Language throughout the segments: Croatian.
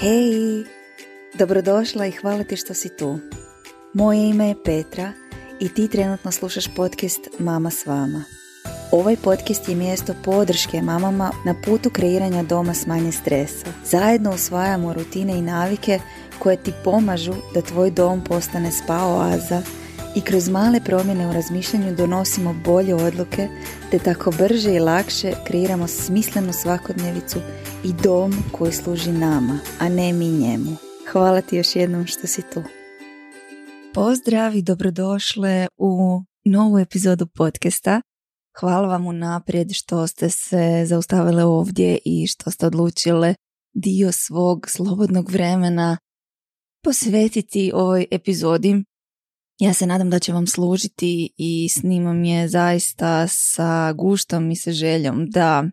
Hej, dobrodošla i hvala ti što si tu. Moje ime je Petra i ti trenutno slušaš podcast Mama s vama. Ovaj podcast je mjesto podrške mamama na putu kreiranja doma s manje stresa. Zajedno usvajamo rutine i navike koje ti pomažu da tvoj dom postane spa oaza i kroz male promjene u razmišljanju donosimo bolje odluke te tako brže i lakše kreiramo smislenu svakodnevicu i dom koji služi nama, a ne mi njemu. Hvala ti još jednom što si tu. Pozdrav i dobrodošle u novu epizodu podcasta. Hvala vam unaprijed što ste se zaustavile ovdje i što ste odlučile dio svog slobodnog vremena posvetiti ovoj epizodi ja se nadam da će vam služiti i snimam je zaista sa guštom i sa željom da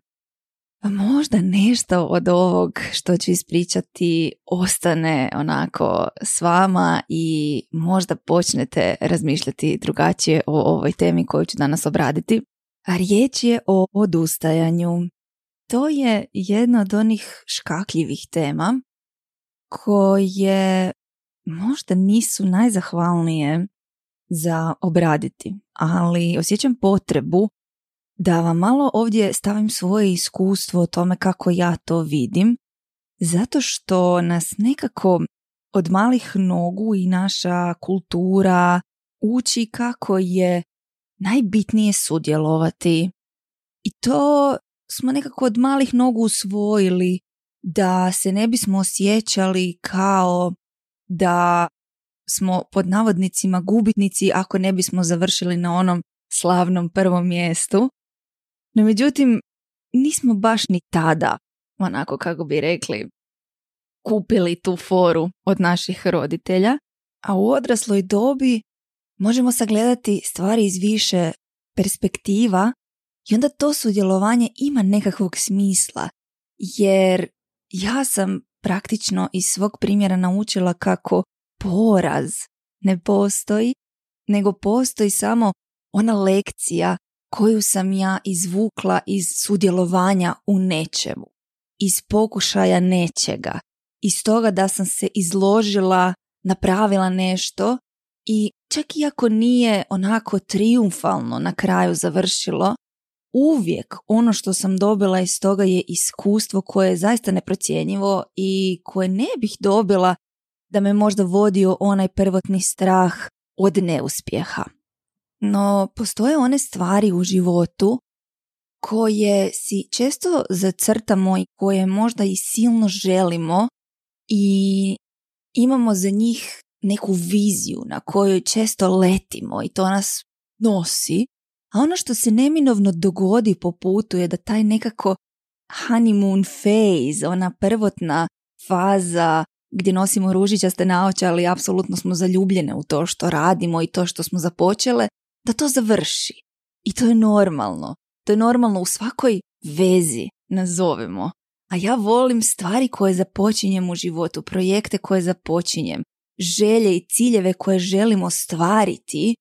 možda nešto od ovog što ću ispričati ostane onako s vama i možda počnete razmišljati drugačije o ovoj temi koju ću danas obraditi. A riječ je o odustajanju. To je jedna od onih škakljivih tema koje možda nisu najzahvalnije za obraditi, ali osjećam potrebu da vam malo ovdje stavim svoje iskustvo o tome kako ja to vidim, zato što nas nekako od malih nogu i naša kultura uči kako je najbitnije sudjelovati. I to smo nekako od malih nogu usvojili da se ne bismo osjećali kao da smo pod navodnicima gubitnici ako ne bismo završili na onom slavnom prvom mjestu. No međutim, nismo baš ni tada, onako kako bi rekli, kupili tu foru od naših roditelja, a u odrasloj dobi možemo sagledati stvari iz više perspektiva i onda to sudjelovanje ima nekakvog smisla, jer ja sam praktično iz svog primjera naučila kako poraz ne postoji, nego postoji samo ona lekcija koju sam ja izvukla iz sudjelovanja u nečemu, iz pokušaja nečega, iz toga da sam se izložila, napravila nešto i čak iako nije onako triumfalno na kraju završilo, uvijek ono što sam dobila iz toga je iskustvo koje je zaista neprocjenjivo i koje ne bih dobila da me možda vodio onaj prvotni strah od neuspjeha. No, postoje one stvari u životu koje si često zacrtamo i koje možda i silno želimo i imamo za njih neku viziju na kojoj često letimo i to nas nosi, a ono što se neminovno dogodi po putu je da taj nekako honeymoon phase, ona prvotna faza gdje nosimo ružičaste naoče, ali apsolutno smo zaljubljene u to što radimo i to što smo započele, da to završi. I to je normalno. To je normalno u svakoj vezi, nazovemo. A ja volim stvari koje započinjem u životu, projekte koje započinjem, želje i ciljeve koje želimo stvariti,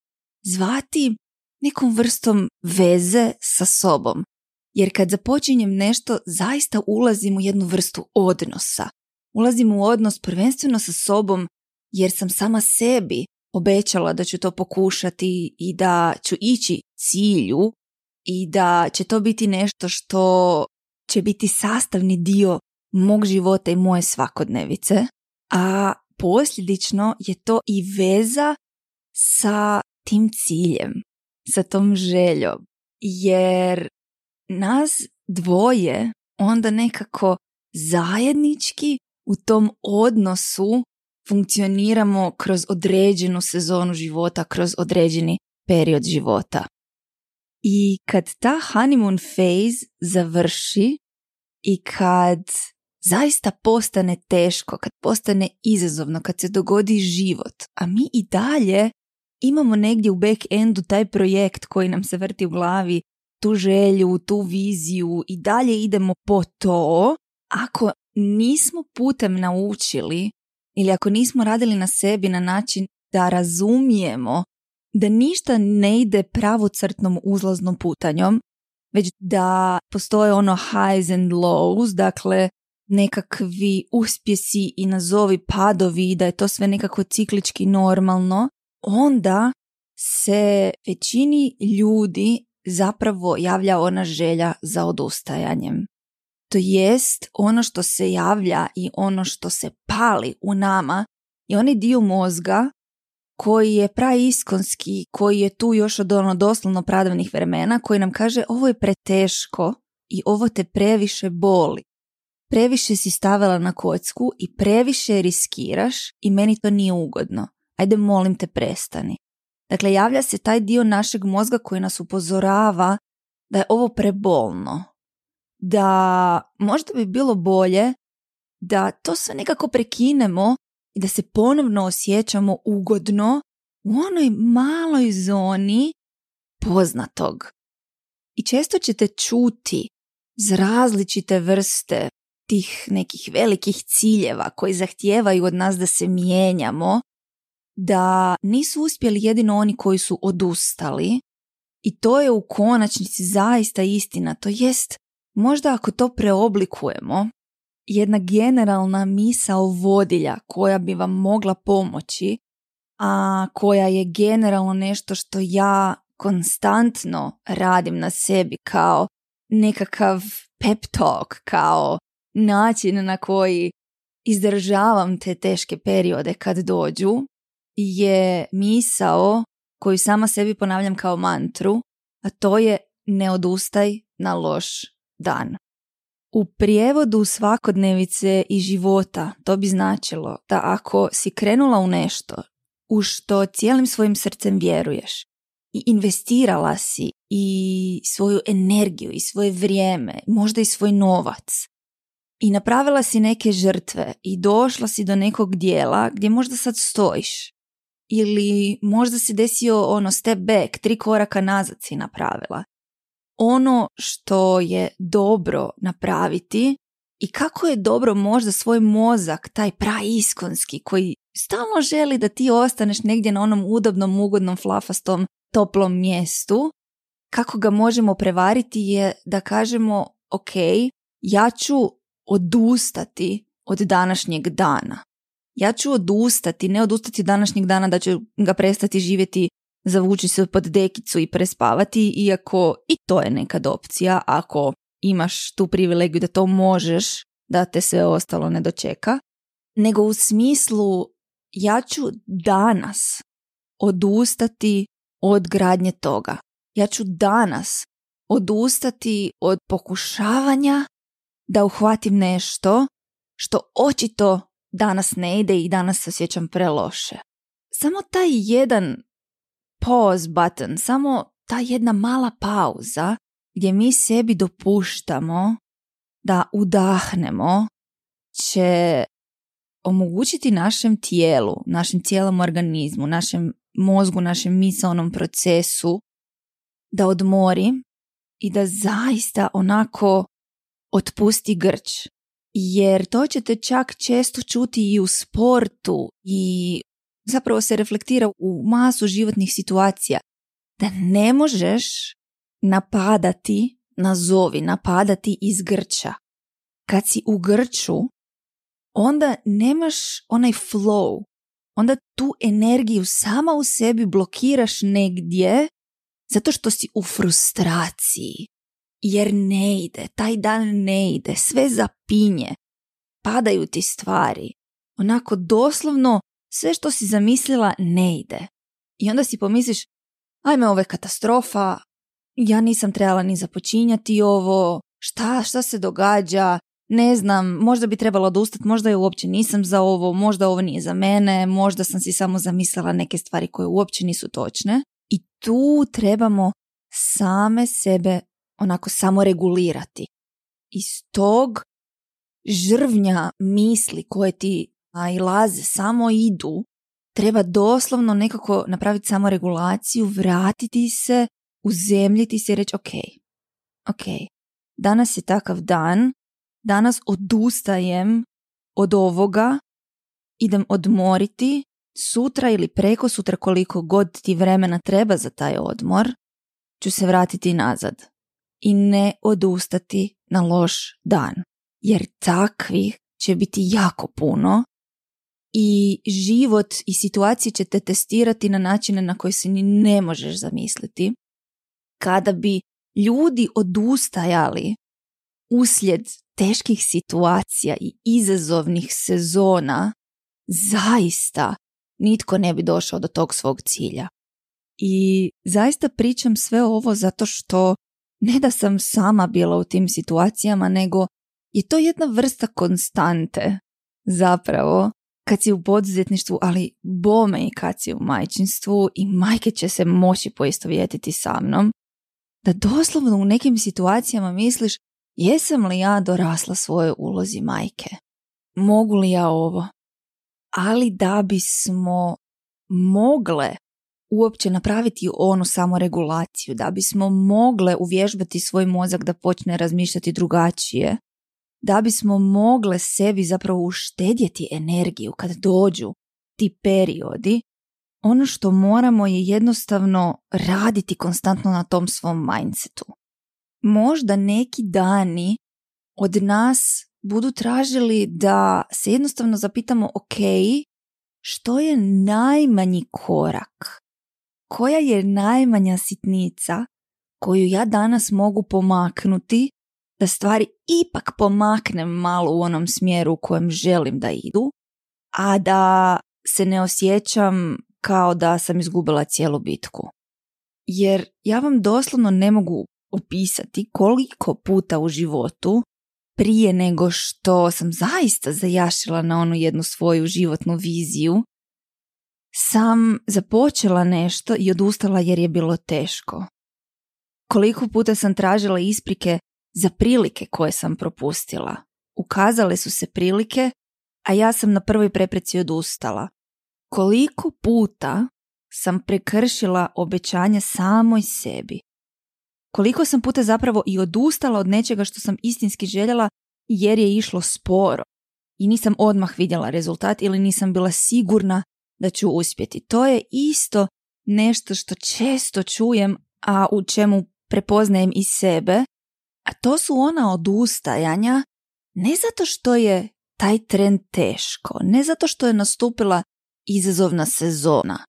zvati nekom vrstom veze sa sobom. Jer kad započinjem nešto, zaista ulazim u jednu vrstu odnosa. Ulazim u odnos prvenstveno sa sobom jer sam sama sebi obećala da ću to pokušati i da ću ići cilju i da će to biti nešto što će biti sastavni dio mog života i moje svakodnevice, a posljedično je to i veza sa tim ciljem, sa tom željom, jer nas dvoje onda nekako zajednički u tom odnosu funkcioniramo kroz određenu sezonu života, kroz određeni period života. I kad ta honeymoon phase završi i kad zaista postane teško, kad postane izazovno, kad se dogodi život, a mi i dalje imamo negdje u back endu taj projekt koji nam se vrti u glavi, tu želju, tu viziju i dalje idemo po to, ako nismo putem naučili ili ako nismo radili na sebi na način da razumijemo da ništa ne ide pravocrtnom uzlaznom putanjom, već da postoje ono highs and lows, dakle nekakvi uspjesi i nazovi padovi, da je to sve nekako ciklički normalno, onda se većini ljudi zapravo javlja ona želja za odustajanjem. To jest ono što se javlja i ono što se pali u nama je onaj dio mozga koji je praiskonski, koji je tu još od ono doslovno pradavnih vremena, koji nam kaže ovo je preteško i ovo te previše boli. Previše si stavila na kocku i previše riskiraš i meni to nije ugodno. Ajde molim te prestani. Dakle, javlja se taj dio našeg mozga koji nas upozorava da je ovo prebolno. Da možda bi bilo bolje da to sve nekako prekinemo i da se ponovno osjećamo ugodno u onoj maloj zoni poznatog. I često ćete čuti za različite vrste tih nekih velikih ciljeva koji zahtijevaju od nas da se mijenjamo, da nisu uspjeli jedino oni koji su odustali i to je u konačnici zaista istina. To jest, možda ako to preoblikujemo, jedna generalna misao vodilja koja bi vam mogla pomoći, a koja je generalno nešto što ja konstantno radim na sebi kao nekakav pep talk, kao način na koji izdržavam te teške periode kad dođu, je misao koju sama sebi ponavljam kao mantru, a to je ne odustaj na loš dan. U prijevodu svakodnevice i života to bi značilo da ako si krenula u nešto u što cijelim svojim srcem vjeruješ i investirala si i svoju energiju i svoje vrijeme, možda i svoj novac i napravila si neke žrtve i došla si do nekog dijela gdje možda sad stojiš ili možda si desio ono step back, tri koraka nazad si napravila ono što je dobro napraviti i kako je dobro možda svoj mozak, taj praiskonski koji stalno želi da ti ostaneš negdje na onom udobnom, ugodnom, flafastom, toplom mjestu, kako ga možemo prevariti je da kažemo ok, ja ću odustati od današnjeg dana. Ja ću odustati, ne odustati od današnjeg dana da ću ga prestati živjeti zavući se pod dekicu i prespavati, iako i to je nekad opcija ako imaš tu privilegiju da to možeš, da te sve ostalo ne dočeka, nego u smislu ja ću danas odustati od gradnje toga. Ja ću danas odustati od pokušavanja da uhvatim nešto što očito danas ne ide i danas se osjećam preloše. Samo taj jedan pause button, samo ta jedna mala pauza gdje mi sebi dopuštamo da udahnemo će omogućiti našem tijelu, našem cijelom organizmu, našem mozgu, našem misalnom procesu da odmori i da zaista onako otpusti grč. Jer to ćete čak često čuti i u sportu i zapravo se reflektira u masu životnih situacija da ne možeš napadati, nazovi, napadati iz grča. Kad si u grču, onda nemaš onaj flow, onda tu energiju sama u sebi blokiraš negdje zato što si u frustraciji. Jer ne ide, taj dan ne ide, sve zapinje, padaju ti stvari. Onako doslovno sve što si zamislila ne ide. I onda si pomisliš, ajme ovo je katastrofa, ja nisam trebala ni započinjati ovo, šta, šta se događa, ne znam, možda bi trebalo odustati, možda ja uopće nisam za ovo, možda ovo nije za mene, možda sam si samo zamislila neke stvari koje uopće nisu točne. I tu trebamo same sebe onako samo regulirati. Iz tog žrvnja misli koje ti i laze samo idu, treba doslovno nekako napraviti samo regulaciju, vratiti se, uzemljiti se i reći ok, ok, danas je takav dan, danas odustajem od ovoga, idem odmoriti, sutra ili preko sutra koliko god ti vremena treba za taj odmor, ću se vratiti nazad i ne odustati na loš dan. jer takvih će biti jako puno i život i situacije će te testirati na načine na koje se ni ne možeš zamisliti. Kada bi ljudi odustajali uslijed teških situacija i izazovnih sezona, zaista nitko ne bi došao do tog svog cilja. I zaista pričam sve ovo zato što ne da sam sama bila u tim situacijama, nego je to jedna vrsta konstante zapravo kad si u poduzetništvu, ali bome i kad si u majčinstvu i majke će se moći poistovjetiti sa mnom, da doslovno u nekim situacijama misliš jesam li ja dorasla svojoj ulozi majke? Mogu li ja ovo? Ali da bismo mogle uopće napraviti onu samoregulaciju, da bismo mogle uvježbati svoj mozak da počne razmišljati drugačije, da bismo mogle sebi zapravo uštedjeti energiju kad dođu ti periodi, ono što moramo je jednostavno raditi konstantno na tom svom mindsetu. Možda neki dani od nas budu tražili da se jednostavno zapitamo ok, što je najmanji korak? Koja je najmanja sitnica koju ja danas mogu pomaknuti da stvari ipak pomaknem malo u onom smjeru u kojem želim da idu, a da se ne osjećam kao da sam izgubila cijelu bitku. Jer ja vam doslovno ne mogu opisati koliko puta u životu prije nego što sam zaista zajašila na onu jednu svoju životnu viziju, sam započela nešto i odustala jer je bilo teško. Koliko puta sam tražila isprike za prilike koje sam propustila. Ukazale su se prilike, a ja sam na prvoj prepreci odustala. Koliko puta sam prekršila obećanje samoj sebi. Koliko sam puta zapravo i odustala od nečega što sam istinski željela jer je išlo sporo i nisam odmah vidjela rezultat ili nisam bila sigurna da ću uspjeti. To je isto nešto što često čujem, a u čemu prepoznajem i sebe, a to su ona odustajanja ne zato što je taj trend teško, ne zato što je nastupila izazovna sezona,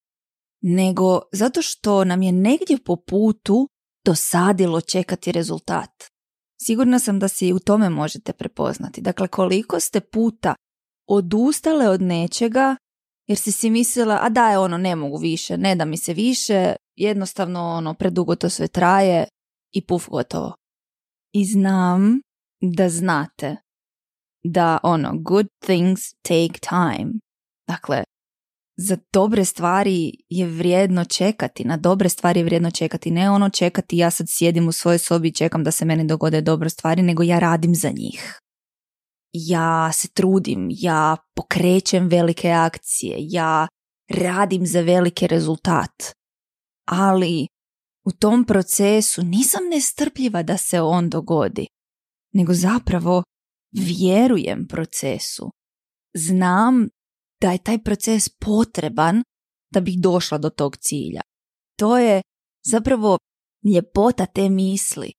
nego zato što nam je negdje po putu dosadilo čekati rezultat. Sigurna sam da se i u tome možete prepoznati. Dakle, koliko ste puta odustale od nečega jer si si mislila, a da je ono, ne mogu više, ne da mi se više, jednostavno ono, predugo to sve traje i puf gotovo. I znam da znate da ono, good things take time. Dakle, za dobre stvari je vrijedno čekati, na dobre stvari je vrijedno čekati, ne ono čekati ja sad sjedim u svojoj sobi i čekam da se meni dogode dobre stvari, nego ja radim za njih. Ja se trudim, ja pokrećem velike akcije, ja radim za veliki rezultat. Ali u tom procesu nisam nestrpljiva da se on dogodi, nego zapravo vjerujem procesu. Znam da je taj proces potreban da bih došla do tog cilja. To je zapravo ljepota te misli.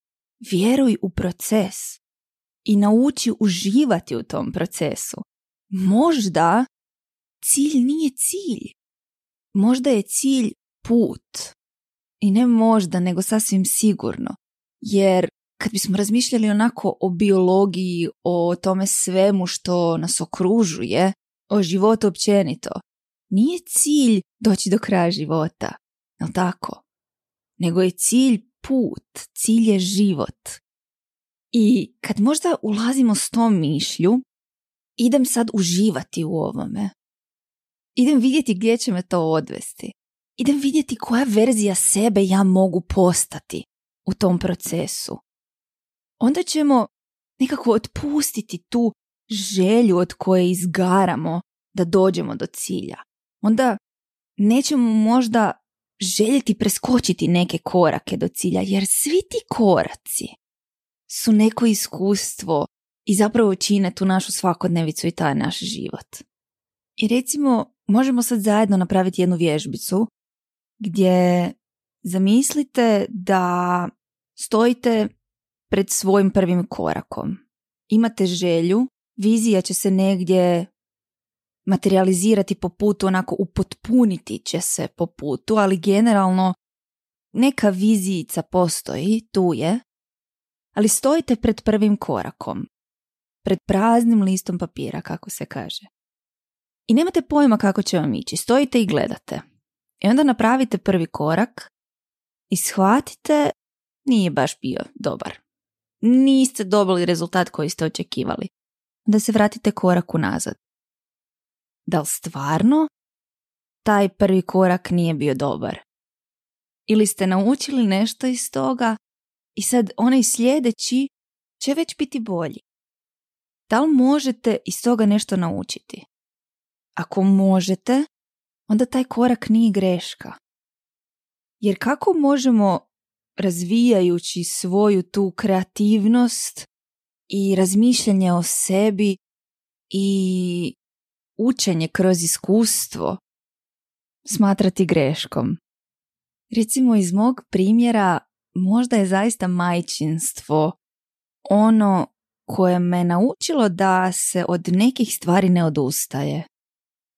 Vjeruj u proces i nauči uživati u tom procesu. Možda cilj nije cilj. Možda je cilj put. I ne možda, nego sasvim sigurno. Jer kad bismo razmišljali onako o biologiji, o tome svemu što nas okružuje, o životu općenito, nije cilj doći do kraja života, jel tako? Nego je cilj put, cilj je život. I kad možda ulazimo s tom mišlju, idem sad uživati u ovome. Idem vidjeti gdje će me to odvesti idem vidjeti koja verzija sebe ja mogu postati u tom procesu. Onda ćemo nekako otpustiti tu želju od koje izgaramo da dođemo do cilja. Onda nećemo možda željeti preskočiti neke korake do cilja, jer svi ti koraci su neko iskustvo i zapravo čine tu našu svakodnevicu i taj naš život. I recimo, možemo sad zajedno napraviti jednu vježbicu gdje zamislite da stojite pred svojim prvim korakom. imate želju, vizija će se negdje materializirati po putu, onako upotpuniti će se po putu, ali generalno neka vizijica postoji, tu je, ali stojite pred prvim korakom, pred praznim listom papira, kako se kaže. I nemate pojma kako će vam ići, stojite i gledate. I onda napravite prvi korak i shvatite nije baš bio dobar. Niste dobili rezultat koji ste očekivali. Da se vratite korak unazad. Da li stvarno taj prvi korak nije bio dobar? Ili ste naučili nešto iz toga i sad onaj sljedeći će već biti bolji. Da li možete iz toga nešto naučiti? Ako možete, onda taj korak nije greška. Jer kako možemo razvijajući svoju tu kreativnost i razmišljanje o sebi i učenje kroz iskustvo smatrati greškom. Recimo iz mog primjera možda je zaista majčinstvo ono koje me naučilo da se od nekih stvari ne odustaje.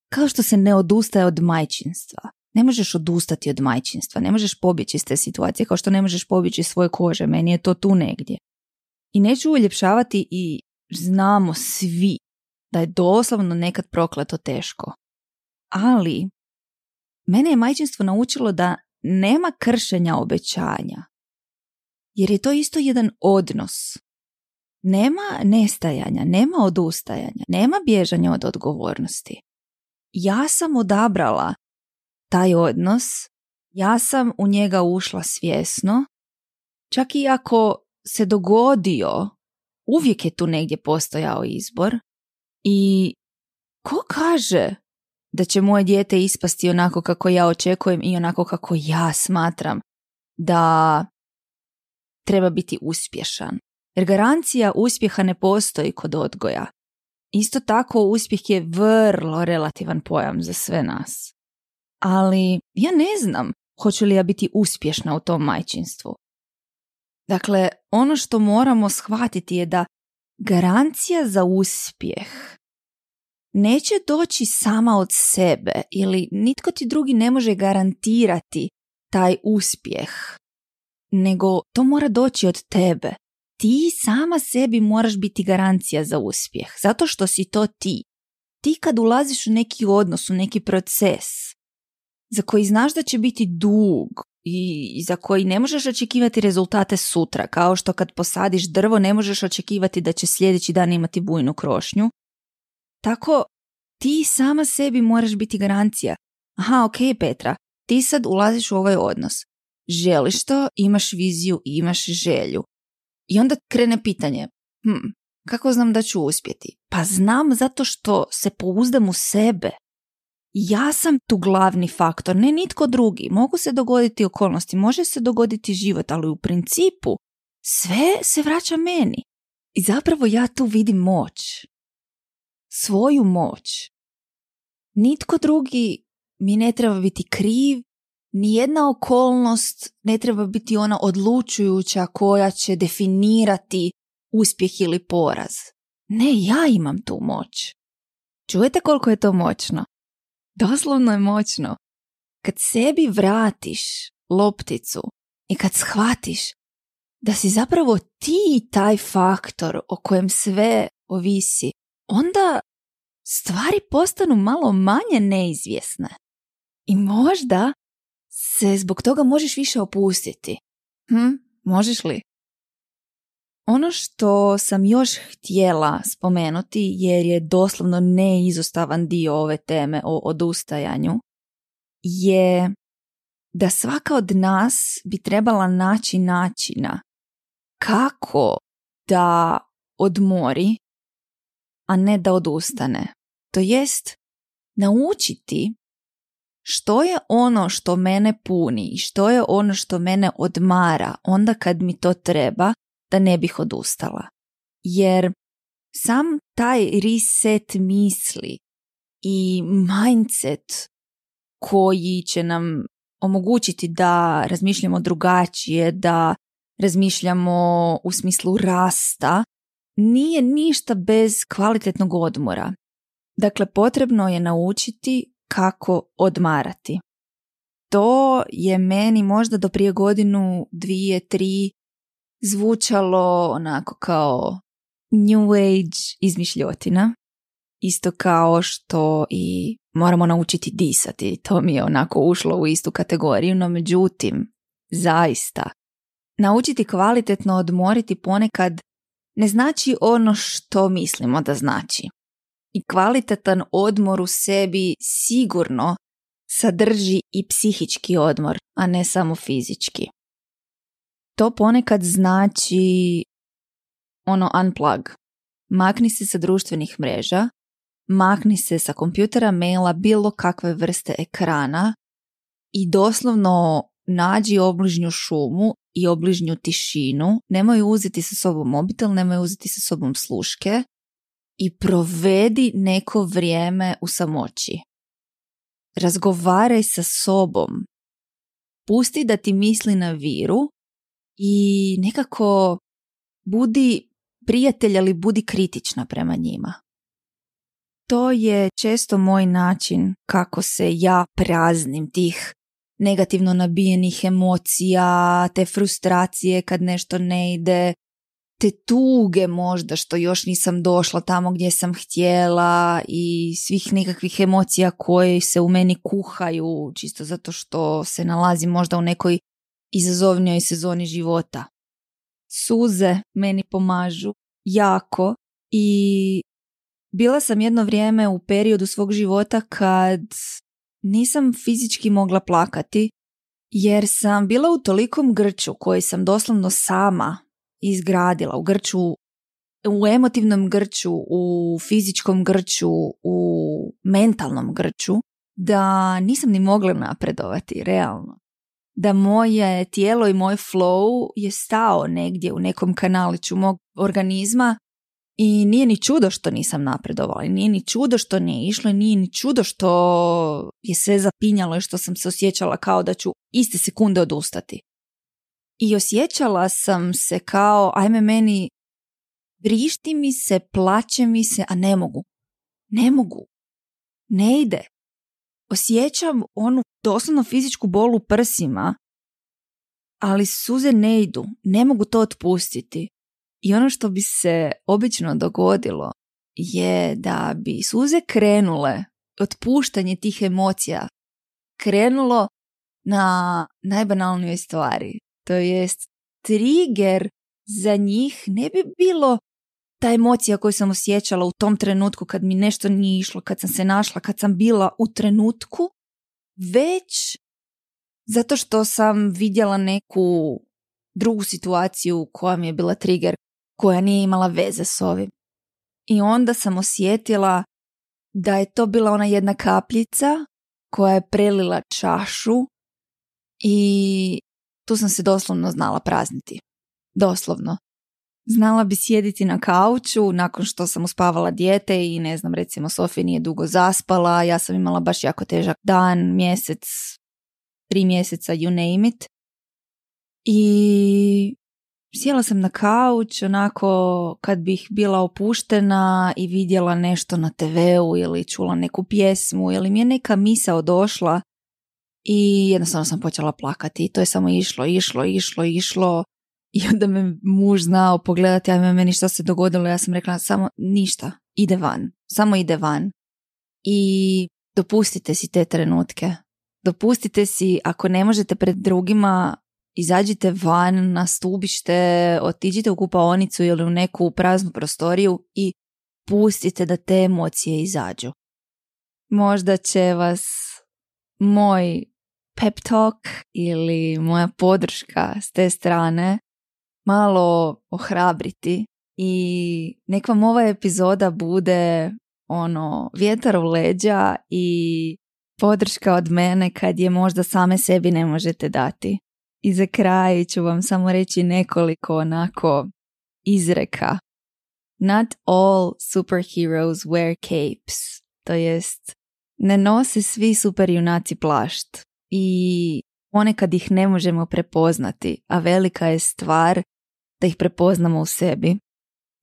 Kao što se ne odustaje od majčinstva. Ne možeš odustati od majčinstva, ne možeš pobjeći iz te situacije kao što ne možeš pobjeći iz svoje kože, meni je to tu negdje. I neću uljepšavati i znamo svi da je doslovno nekad prokleto teško. Ali, mene je majčinstvo naučilo da nema kršenja obećanja. Jer je to isto jedan odnos. Nema nestajanja, nema odustajanja, nema bježanja od odgovornosti. Ja sam odabrala taj odnos, ja sam u njega ušla svjesno, čak i ako se dogodio, uvijek je tu negdje postojao izbor i ko kaže da će moje dijete ispasti onako kako ja očekujem i onako kako ja smatram da treba biti uspješan. Jer garancija uspjeha ne postoji kod odgoja. Isto tako uspjeh je vrlo relativan pojam za sve nas. Ali ja ne znam hoću li ja biti uspješna u tom majčinstvu. Dakle, ono što moramo shvatiti je da garancija za uspjeh neće doći sama od sebe ili nitko ti drugi ne može garantirati taj uspjeh, nego to mora doći od tebe. Ti sama sebi moraš biti garancija za uspjeh, zato što si to ti. Ti kad ulaziš u neki odnos, u neki proces, za koji znaš da će biti dug i za koji ne možeš očekivati rezultate sutra, kao što kad posadiš drvo ne možeš očekivati da će sljedeći dan imati bujnu krošnju. Tako ti sama sebi moraš biti garancija. Aha, ok Petra, ti sad ulaziš u ovaj odnos. Želiš to, imaš viziju, imaš želju. I onda krene pitanje, hm, kako znam da ću uspjeti? Pa znam zato što se pouzdam u sebe ja sam tu glavni faktor, ne nitko drugi. Mogu se dogoditi okolnosti, može se dogoditi život, ali u principu sve se vraća meni. I zapravo ja tu vidim moć. Svoju moć. Nitko drugi mi ne treba biti kriv, ni jedna okolnost ne treba biti ona odlučujuća koja će definirati uspjeh ili poraz. Ne, ja imam tu moć. Čujete koliko je to moćno? Doslovno je moćno. Kad sebi vratiš lopticu i kad shvatiš da si zapravo ti taj faktor o kojem sve ovisi, onda stvari postanu malo manje neizvjesne. I možda se zbog toga možeš više opustiti. Hm, možeš li? Ono što sam još htjela spomenuti, jer je doslovno neizostavan dio ove teme o odustajanju, je da svaka od nas bi trebala naći načina kako da odmori, a ne da odustane. To jest naučiti što je ono što mene puni i što je ono što mene odmara onda kad mi to treba da ne bih odustala. Jer sam taj reset misli i mindset koji će nam omogućiti da razmišljamo drugačije, da razmišljamo u smislu rasta, nije ništa bez kvalitetnog odmora. Dakle, potrebno je naučiti kako odmarati. To je meni možda do prije godinu, dvije, tri zvučalo onako kao new age izmišljotina. Isto kao što i moramo naučiti disati. To mi je onako ušlo u istu kategoriju, no međutim, zaista, naučiti kvalitetno odmoriti ponekad ne znači ono što mislimo da znači. I kvalitetan odmor u sebi sigurno sadrži i psihički odmor, a ne samo fizički. To ponekad znači ono unplug. Makni se sa društvenih mreža, makni se sa kompjutera, maila, bilo kakve vrste ekrana i doslovno nađi obližnju šumu i obližnju tišinu, nemoj uzeti sa sobom mobitel, nemoj uzeti sa sobom sluške i provedi neko vrijeme u samoći. Razgovaraj sa sobom. Pusti da ti misli na viru i nekako budi prijatelj, ali budi kritična prema njima. To je često moj način kako se ja praznim tih negativno nabijenih emocija, te frustracije kad nešto ne ide, te tuge možda što još nisam došla tamo gdje sam htjela i svih nekakvih emocija koje se u meni kuhaju čisto zato što se nalazim možda u nekoj izazovnijoj sezoni života. Suze meni pomažu jako i bila sam jedno vrijeme u periodu svog života kad nisam fizički mogla plakati jer sam bila u tolikom grču koji sam doslovno sama izgradila, u grču, u emotivnom grču, u fizičkom grču, u mentalnom grču, da nisam ni mogla napredovati, realno. Da moje tijelo i moj flow je stao negdje u nekom kanaliću mog organizma i nije ni čudo što nisam napredovala, nije ni čudo što nije išlo, nije ni čudo što je sve zapinjalo i što sam se osjećala kao da ću iste sekunde odustati. I osjećala sam se kao, ajme meni, vrišti mi se, plaće mi se, a ne mogu. Ne mogu. Ne ide. Osjećam onu doslovno fizičku bol u prsima, ali suze ne idu. Ne mogu to otpustiti. I ono što bi se obično dogodilo je da bi suze krenule, otpuštanje tih emocija, krenulo na najbanalnijoj stvari. To jest, trigger za njih ne bi bilo ta emocija koju sam osjećala u tom trenutku kad mi nešto nije išlo, kad sam se našla, kad sam bila u trenutku, već zato što sam vidjela neku drugu situaciju koja mi je bila trigger koja nije imala veze s ovim. I onda sam osjetila da je to bila ona jedna kapljica koja je prelila čašu i tu sam se doslovno znala prazniti. Doslovno. Znala bi sjediti na kauču nakon što sam uspavala dijete i ne znam, recimo Sofija nije dugo zaspala, ja sam imala baš jako težak dan, mjesec, tri mjeseca, you name it. I sjela sam na kauč onako kad bih bila opuštena i vidjela nešto na TV-u ili čula neku pjesmu ili mi je neka misa došla i jednostavno sam počela plakati i to je samo išlo, išlo, išlo, išlo i onda me muž znao pogledati, ajme meni što se dogodilo, ja sam rekla samo ništa, ide van, samo ide van i dopustite si te trenutke. Dopustite si, ako ne možete pred drugima izađite van na stubište, otiđite u kupaonicu ili u neku praznu prostoriju i pustite da te emocije izađu. Možda će vas moj pep talk ili moja podrška s te strane malo ohrabriti i nek vam ova epizoda bude ono vjetar u leđa i podrška od mene kad je možda same sebi ne možete dati. I za kraj ću vam samo reći nekoliko onako izreka. Not all superheroes wear capes. To jest, ne nose svi superjunaci plašt. I ponekad ih ne možemo prepoznati, a velika je stvar da ih prepoznamo u sebi.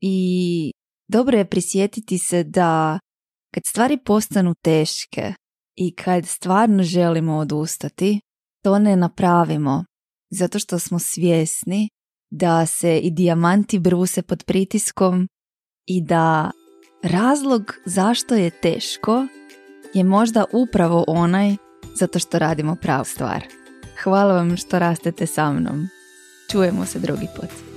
i dobro je prisjetiti se da kad stvari postanu teške i kad stvarno želimo odustati, to ne napravimo zato što smo svjesni da se i dijamanti bruse pod pritiskom i da razlog zašto je teško je možda upravo onaj zato što radimo pravu stvar. Hvala vam što rastete sa mnom. Čujemo se drugi put.